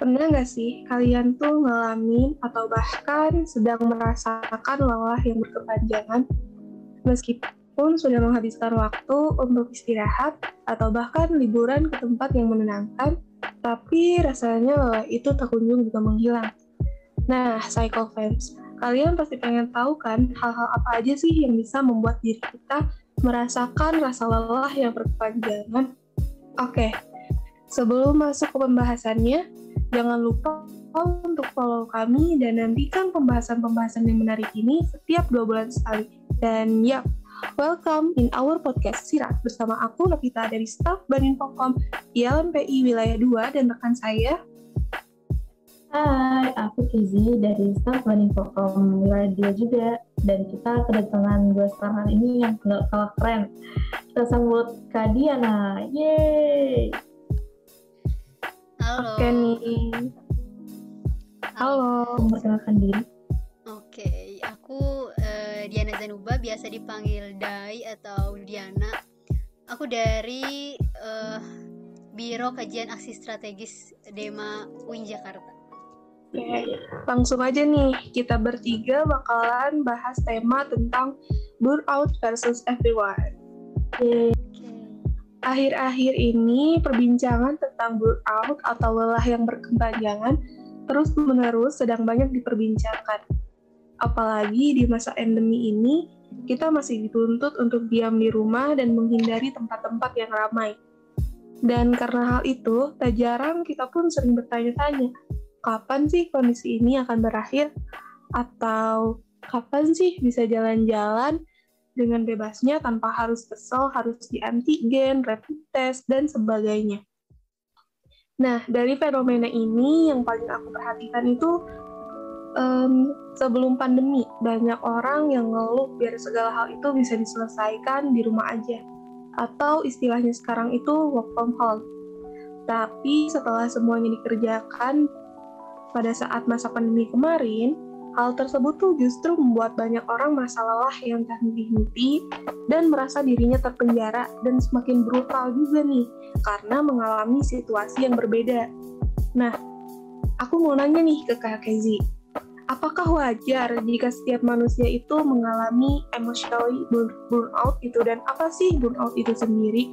Pernah nggak sih kalian tuh ngalamin atau bahkan sedang merasakan lelah yang berkepanjangan meskipun sudah menghabiskan waktu untuk istirahat atau bahkan liburan ke tempat yang menenangkan, tapi rasanya lelah itu tak kunjung juga menghilang. Nah, Cycle Fans, kalian pasti pengen tahu kan hal-hal apa aja sih yang bisa membuat diri kita merasakan rasa lelah yang berkepanjangan? Oke, sebelum masuk ke pembahasannya, jangan lupa untuk follow kami dan nantikan pembahasan-pembahasan yang menarik ini setiap dua bulan sekali. Dan ya, welcome in our podcast Sirat bersama aku Levita dari staff Baninfokom ILMPI Wilayah 2 dan rekan saya Hai, aku Kizi dari staff Baninfokom Wilayah 2 juga dan kita kedatangan dua hari ini yang nggak kalah keren. Kita sambut Kak Diana, yeay! Halo. Oke nih. Halo, Memperkenalkan diri. Oke, aku eh, Diana Zanuba, biasa dipanggil Dai atau Diana. Aku dari eh, Biro Kajian Aksi Strategis Dema UIN Jakarta. Oke, langsung aja nih, kita bertiga bakalan bahas tema tentang burnout versus everyone. Yeay. Akhir-akhir ini, perbincangan tentang burnout atau lelah yang berkepanjangan terus-menerus sedang banyak diperbincangkan. Apalagi di masa endemi ini, kita masih dituntut untuk diam di rumah dan menghindari tempat-tempat yang ramai. Dan karena hal itu, tak jarang kita pun sering bertanya-tanya, kapan sih kondisi ini akan berakhir? Atau kapan sih bisa jalan-jalan dengan bebasnya tanpa harus kesel, harus di antigen, rapid test, dan sebagainya. Nah, dari fenomena ini yang paling aku perhatikan itu em, sebelum pandemi, banyak orang yang ngeluh biar segala hal itu bisa diselesaikan di rumah aja. Atau istilahnya sekarang itu work from home. Tapi setelah semuanya dikerjakan pada saat masa pandemi kemarin, hal tersebut tuh justru membuat banyak orang merasa lelah yang tak henti-henti dan merasa dirinya terpenjara dan semakin brutal juga nih karena mengalami situasi yang berbeda. Nah, aku mau nanya nih ke Kak Kezi, apakah wajar jika setiap manusia itu mengalami emotionally burn- burnout itu dan apa sih burnout itu sendiri?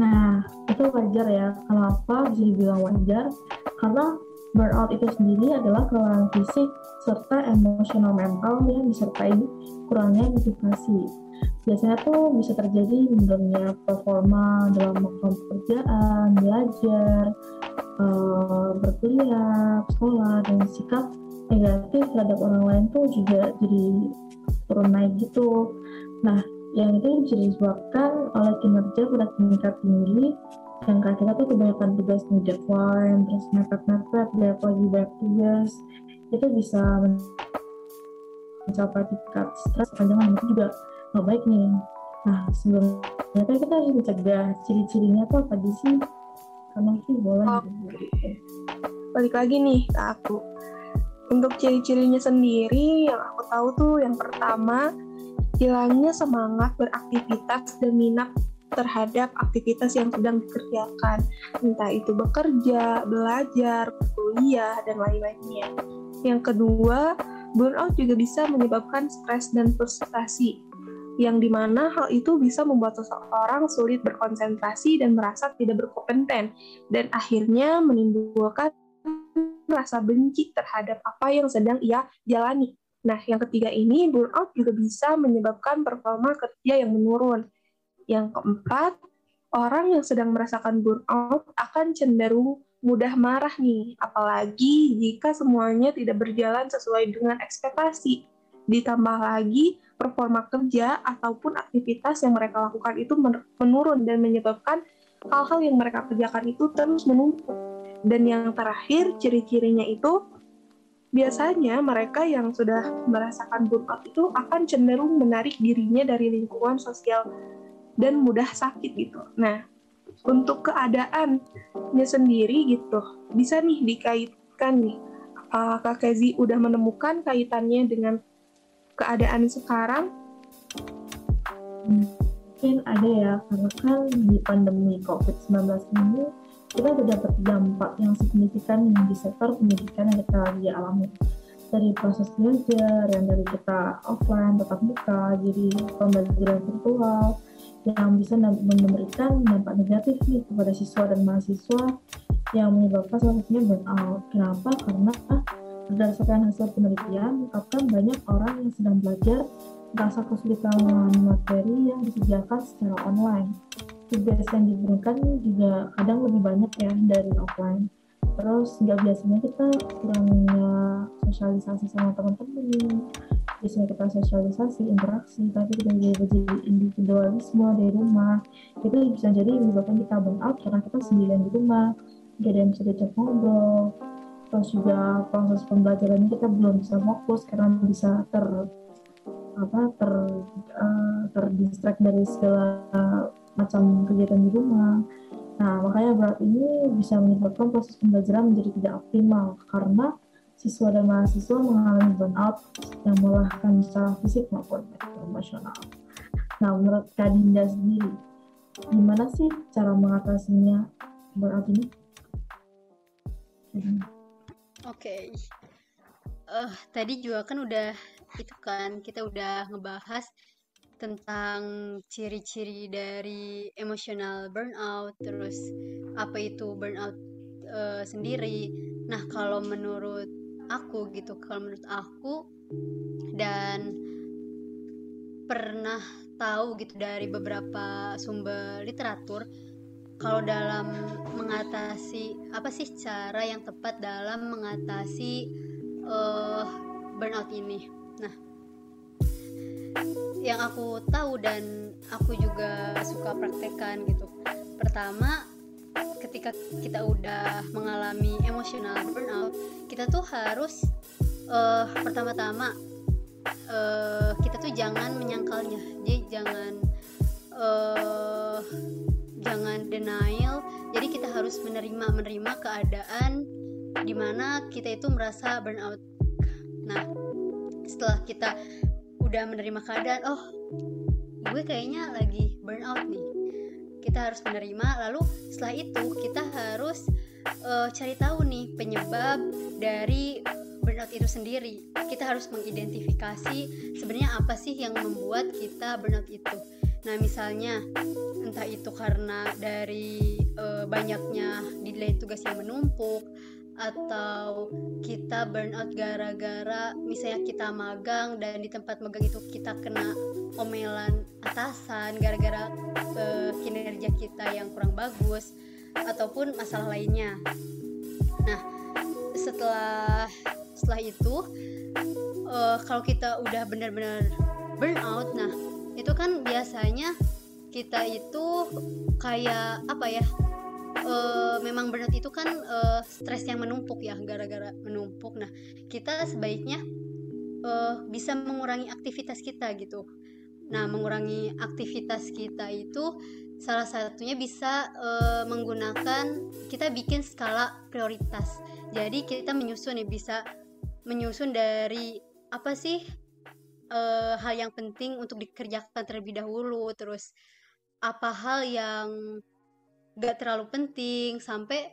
Nah, itu wajar ya. Kenapa bisa dibilang wajar? Karena burnout itu sendiri adalah kelelahan fisik serta emosional mental yang disertai kurangnya motivasi. Biasanya tuh bisa terjadi menurunnya performa dalam melakukan pekerjaan, belajar, eh, berkuliah, sekolah, dan sikap negatif terhadap orang lain tuh juga jadi turun naik gitu. Nah, yang itu bisa disebabkan oleh kinerja pada tingkat tinggi yang kita tuh kebanyakan tugas di deadline terus mepet-mepet banyak lagi banyak tugas itu bisa men- mencapai tingkat stres panjangan itu juga nggak baik nih nah sebelumnya tuh kita harus mencegah ciri-cirinya tuh apa aja sih karena sih boleh Oh. balik lagi nih ke aku. Untuk ciri-cirinya sendiri yang aku tahu tuh yang pertama hilangnya semangat beraktivitas dan minat terhadap aktivitas yang sedang dikerjakan, entah itu bekerja, belajar, kuliah, dan lain-lainnya. Yang kedua, burnout juga bisa menyebabkan stres dan frustasi, yang di mana hal itu bisa membuat seseorang sulit berkonsentrasi dan merasa tidak berkompeten, dan akhirnya menimbulkan rasa benci terhadap apa yang sedang ia jalani. Nah, yang ketiga ini, burnout juga bisa menyebabkan performa kerja yang menurun. Yang keempat, orang yang sedang merasakan burnout akan cenderung mudah marah nih, apalagi jika semuanya tidak berjalan sesuai dengan ekspektasi. Ditambah lagi, performa kerja ataupun aktivitas yang mereka lakukan itu men- menurun dan menyebabkan hal-hal yang mereka kerjakan itu terus menumpuk. Dan yang terakhir, ciri-cirinya itu biasanya mereka yang sudah merasakan burnout itu akan cenderung menarik dirinya dari lingkungan sosial dan mudah sakit gitu. Nah, untuk keadaannya sendiri gitu, bisa nih dikaitkan nih. Uh, Kak Kezi udah menemukan kaitannya dengan keadaan sekarang? mungkin ada ya karena kan di pandemi COVID-19 ini kita udah dapat dampak yang signifikan di sektor pendidikan yang kita alami dari proses belajar yang dari kita offline tetap muka jadi pembelajaran virtual yang bisa memberikan dampak negatif nih kepada siswa dan mahasiswa yang menyebabkan salah satunya burnout. Kenapa? Karena berdasarkan hasil penelitian, mengungkapkan banyak orang yang sedang belajar merasa kesulitan materi yang disediakan secara online. Tugas yang diberikan juga kadang lebih banyak ya dari offline terus nggak biasanya kita kurangnya sosialisasi sama teman-teman. Biasanya kita sosialisasi interaksi tapi kita jadi individualisme di rumah. Itu bisa jadi menyebabkan kita burn out karena kita sendirian di rumah gak ada yang bisa diajak ngobrol. Terus juga proses pembelajarannya kita belum bisa fokus karena bisa ter apa ter uh, terdistract dari segala macam kegiatan di rumah Nah, makanya berat ini bisa menyebabkan proses pembelajaran menjadi tidak optimal karena siswa dan mahasiswa mengalami burnout yang melelahkan secara fisik maupun emosional. Nah, menurut Kak Dinda sendiri, gimana sih cara mengatasinya burnout ini? Oke, okay. uh, tadi juga kan udah itu kan kita udah ngebahas tentang ciri-ciri dari emosional burnout, terus apa itu burnout uh, sendiri. Nah, kalau menurut aku gitu, kalau menurut aku dan pernah tahu gitu dari beberapa sumber literatur kalau dalam mengatasi apa sih cara yang tepat dalam mengatasi uh, burnout ini. Yang aku tahu dan aku juga suka praktekkan gitu. Pertama ketika kita udah mengalami emosional burnout kita tuh harus uh, pertama-tama uh, kita tuh jangan menyangkalnya. Jadi jangan uh, jangan denial. Jadi kita harus menerima menerima keadaan di mana kita itu merasa burnout. Nah setelah kita udah menerima keadaan oh gue kayaknya lagi burnout nih. Kita harus menerima lalu setelah itu kita harus uh, cari tahu nih penyebab dari burnout itu sendiri. Kita harus mengidentifikasi sebenarnya apa sih yang membuat kita burnout itu. Nah misalnya entah itu karena dari uh, banyaknya deadline tugas yang menumpuk atau kita burnout gara-gara misalnya kita magang dan di tempat magang itu kita kena omelan atasan gara-gara uh, kinerja kita yang kurang bagus ataupun masalah lainnya. Nah, setelah setelah itu uh, kalau kita udah benar-benar burnout, nah itu kan biasanya kita itu kayak apa ya uh, memang burnout itu kan uh, stres yang menumpuk ya gara-gara menumpuk. Nah kita sebaiknya uh, bisa mengurangi aktivitas kita gitu. Nah mengurangi aktivitas kita itu salah satunya bisa uh, menggunakan kita bikin skala prioritas. Jadi kita menyusun ya bisa menyusun dari apa sih uh, hal yang penting untuk dikerjakan terlebih dahulu. Terus apa hal yang gak terlalu penting sampai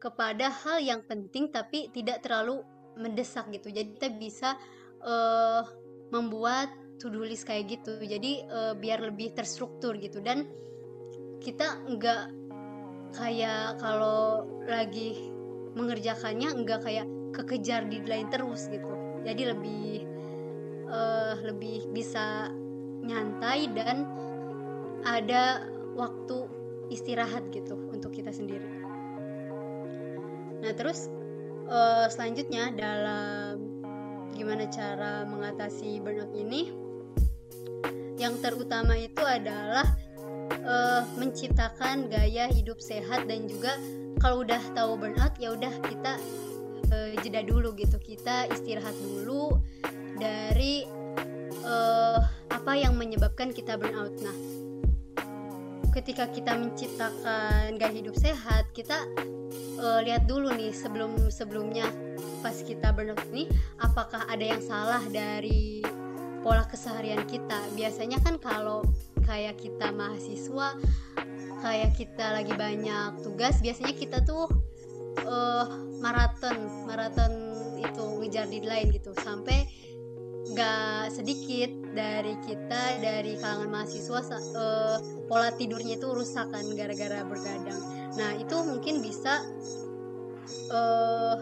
kepada hal yang penting tapi tidak terlalu mendesak gitu. Jadi kita bisa uh, membuat to do list kayak gitu. Jadi uh, biar lebih terstruktur gitu. Dan kita nggak kayak kalau lagi mengerjakannya nggak kayak kekejar deadline terus gitu. Jadi lebih uh, lebih bisa nyantai dan ada waktu istirahat gitu untuk kita sendiri. Nah terus uh, selanjutnya dalam gimana cara mengatasi burnout ini, yang terutama itu adalah uh, menciptakan gaya hidup sehat dan juga kalau udah tahu burnout ya udah kita uh, jeda dulu gitu kita istirahat dulu dari uh, apa yang menyebabkan kita burnout. Nah ketika kita menciptakan gaya hidup sehat kita uh, lihat dulu nih sebelum sebelumnya pas kita burnout ini apakah ada yang salah dari pola keseharian kita? Biasanya kan kalau kayak kita mahasiswa kayak kita lagi banyak tugas biasanya kita tuh uh, maraton maraton itu ngejar deadline gitu. Sampai gak sedikit dari kita dari kalangan mahasiswa uh, pola tidurnya itu rusak kan gara-gara bergadang. Nah itu mungkin bisa uh,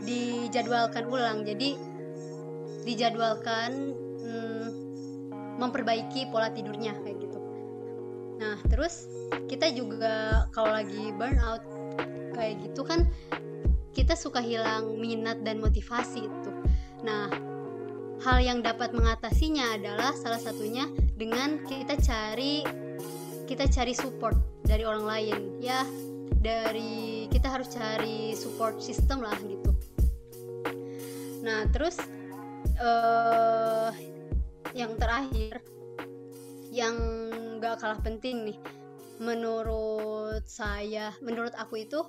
dijadwalkan ulang. Jadi dijadwalkan hmm, memperbaiki pola tidurnya kayak gitu. Nah terus kita juga kalau lagi burnout kayak gitu kan kita suka hilang minat dan motivasi itu nah hal yang dapat mengatasinya adalah salah satunya dengan kita cari kita cari support dari orang lain. Ya dari kita harus cari support system lah gitu. Nah terus uh, yang terakhir yang gak kalah penting nih menurut saya menurut aku itu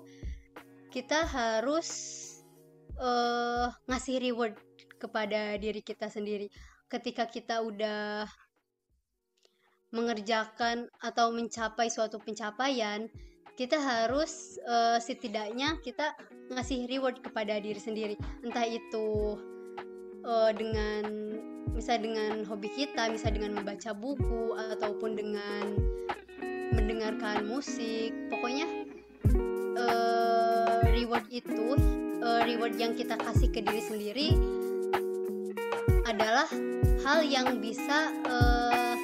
kita harus uh, ngasih reward kepada diri kita sendiri. Ketika kita udah mengerjakan atau mencapai suatu pencapaian kita harus uh, setidaknya kita ngasih reward kepada diri sendiri. Entah itu uh, dengan misal dengan hobi kita misal dengan membaca buku ataupun dengan mendengarkan musik. Pokoknya uh, reward itu uh, reward yang kita kasih ke diri sendiri adalah hal yang bisa uh,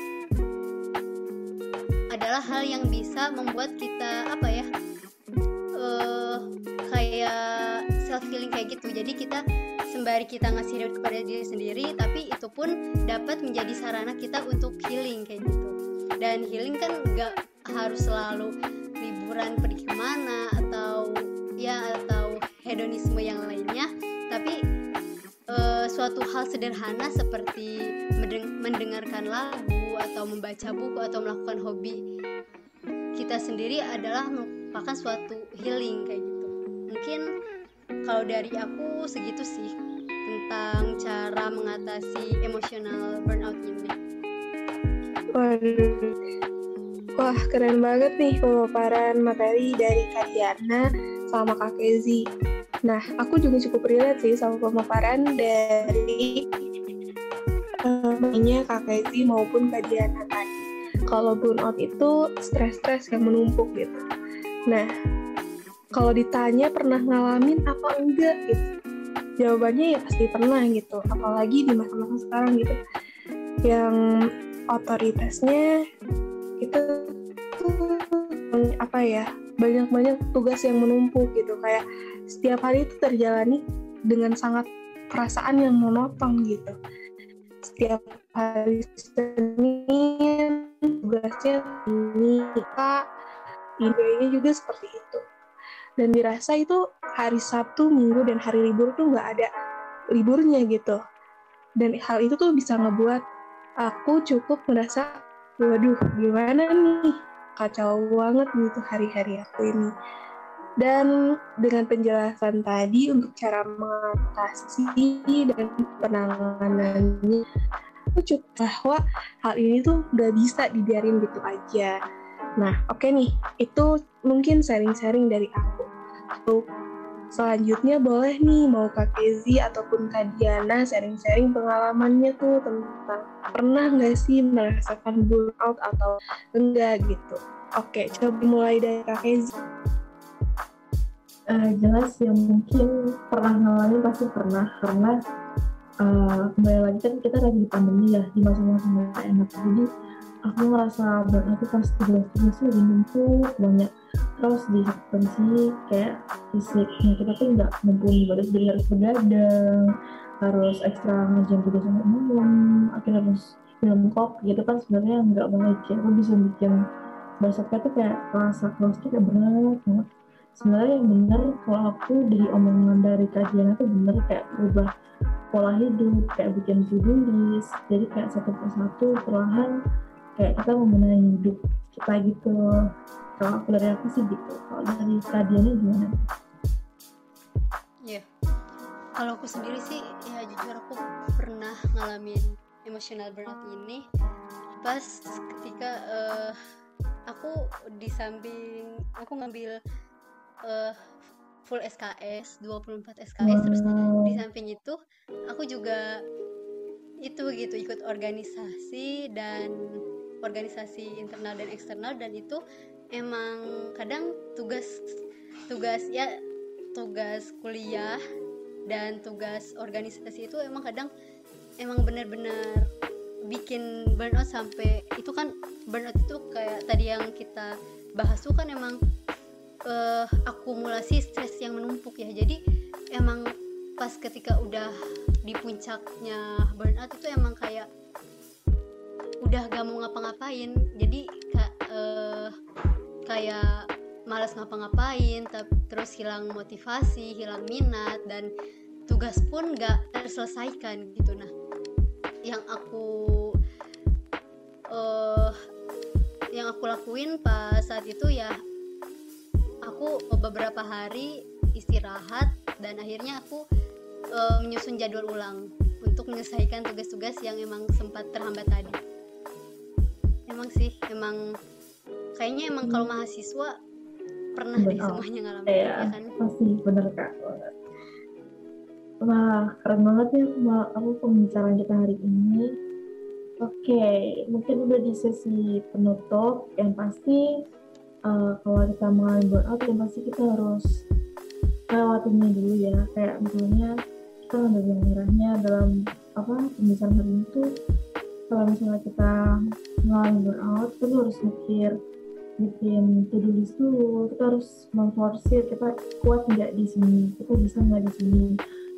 adalah hal yang bisa membuat kita apa ya uh, kayak self healing kayak gitu. Jadi kita sembari kita ngasih reward kepada diri sendiri tapi itu pun dapat menjadi sarana kita untuk healing kayak gitu. Dan healing kan gak harus selalu liburan pergi ke mana atau ya atau hedonisme yang lainnya tapi suatu hal sederhana seperti mendengarkan lagu atau membaca buku atau melakukan hobi. Kita sendiri adalah merupakan suatu healing kayak gitu. Mungkin kalau dari aku segitu sih tentang cara mengatasi emosional burnout ini. Waduh. Wah keren banget nih pemaparan materi dari Kak Diana sama Kak Kezi nah aku juga cukup relate sih sama pemaparan dari namanya Kak Kezi maupun kajian tadi. Kalau burnout itu stres-stres yang menumpuk gitu. Nah, kalau ditanya pernah ngalamin apa enggak gitu, jawabannya ya pasti pernah gitu. Apalagi di masa-masa sekarang gitu, yang otoritasnya itu apa ya banyak-banyak tugas yang menumpuk gitu kayak setiap hari itu terjalani dengan sangat perasaan yang monoton gitu. Setiap hari Senin tugasnya ini Kak. Idenya juga seperti itu. Dan dirasa itu hari Sabtu, Minggu, dan hari libur tuh nggak ada liburnya gitu. Dan hal itu tuh bisa ngebuat aku cukup merasa waduh gimana nih? Kacau banget gitu hari-hari aku ini dan dengan penjelasan tadi untuk cara mengatasi dan penanganannya, aku cukup bahwa hal ini tuh gak bisa dibiarin gitu aja. Nah, oke okay nih, itu mungkin sharing-sharing dari aku. Untuk selanjutnya boleh nih mau Kak Kezi ataupun Kak Diana sharing-sharing pengalamannya tuh tentang pernah nggak sih merasakan burnout atau enggak gitu. Oke, coba mulai dari Kak Kezi uh, jelas yang mungkin pernah ngalamin pasti pernah. Karena uh, kembali lagi kan kita lagi di pandemi ya di masa-masa nggak enak. Jadi aku ngerasa burnout itu pas tugas-tugas lagi numpuk banyak. Terus di sih kayak fisiknya kita tuh nggak mumpuni banget. Jadi harus begadang harus ekstra ngajar tugas sama umum akhirnya harus film kok gitu kan sebenarnya nggak baik ya aku bisa bikin besoknya tuh kayak rasa kelas tuh kayak berat banget sebenarnya yang benar kalau aku dari omongan dari kajian itu benar kayak berubah pola hidup kayak bikin to-do list jadi kayak satu persatu perlahan kayak kita membenahi hidup kita gitu kalau aku dari aku sih gitu kalau dari kajiannya gimana? Iya, yeah. kalau aku sendiri sih ya jujur aku pernah ngalamin emosional burnout ini pas ketika uh, aku di samping aku ngambil uh, full SKS 24 SKS terus di samping itu aku juga itu gitu ikut organisasi dan organisasi internal dan eksternal dan itu emang kadang tugas tugas ya tugas kuliah dan tugas organisasi itu emang kadang emang benar-benar bikin burnout sampai itu kan burnout itu kayak tadi yang kita bahas tuh kan emang uh, akumulasi stres yang menumpuk ya. Jadi emang pas ketika udah di puncaknya burnout itu emang kayak udah gak mau ngapa-ngapain. Jadi kayak uh, kayak malas ngapa-ngapain terus hilang motivasi hilang minat dan tugas pun gak terselesaikan gitu. Nah yang aku uh, yang aku lakuin pas saat itu ya aku beberapa hari istirahat dan akhirnya aku uh, menyusun jadwal ulang untuk menyelesaikan tugas-tugas yang emang sempat terhambat tadi. Emang sih, emang kayaknya emang kalau mahasiswa pernah bener. deh semuanya ngalamin ya, ya kan? Pasti bener kak. Wah keren banget ya aku pembicaraan kita hari ini. Oke, mungkin udah di sesi penutup yang pasti uh, kalau kita mengalami burnout ya pasti kita harus lewatinnya dulu ya. Kayak misalnya kita ada yang merahnya dalam apa pembicaraan hari itu kalau misalnya kita mengalami burnout kita harus mikir bikin to-do list dulu. Kita harus memforsir kita kuat nggak di sini kita bisa nggak di sini.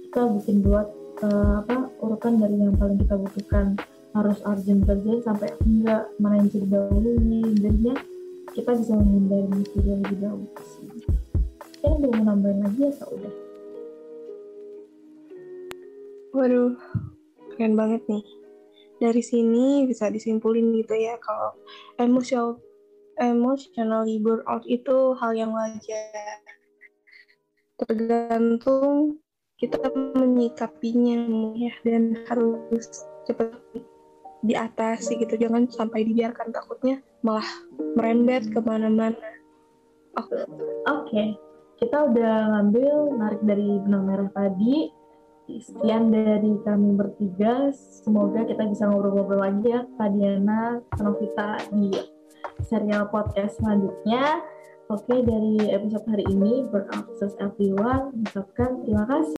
Kita bikin buat uh, apa urutan dari yang paling kita butuhkan. Harus urgent kerjain sampai enggak mana yang jadi dahulu jadinya kita bisa menghindari mikirnya lebih dahulu sih kalian belum nambahin lagi atau udah? Waduh keren banget nih. Dari sini bisa disimpulin gitu ya kalau emotional out itu hal yang wajar. Tergantung kita menyikapinya ya dan harus cepat di atas gitu jangan sampai dibiarkan takutnya malah merembet ke mana-mana oke okay. okay. kita udah ngambil narik dari benang merah tadi sekian dari kami bertiga semoga kita bisa ngobrol-ngobrol lagi ya Kak Diana Novita di serial podcast selanjutnya Oke, dari episode hari ini, Burnout Everyone, ucapkan terima kasih.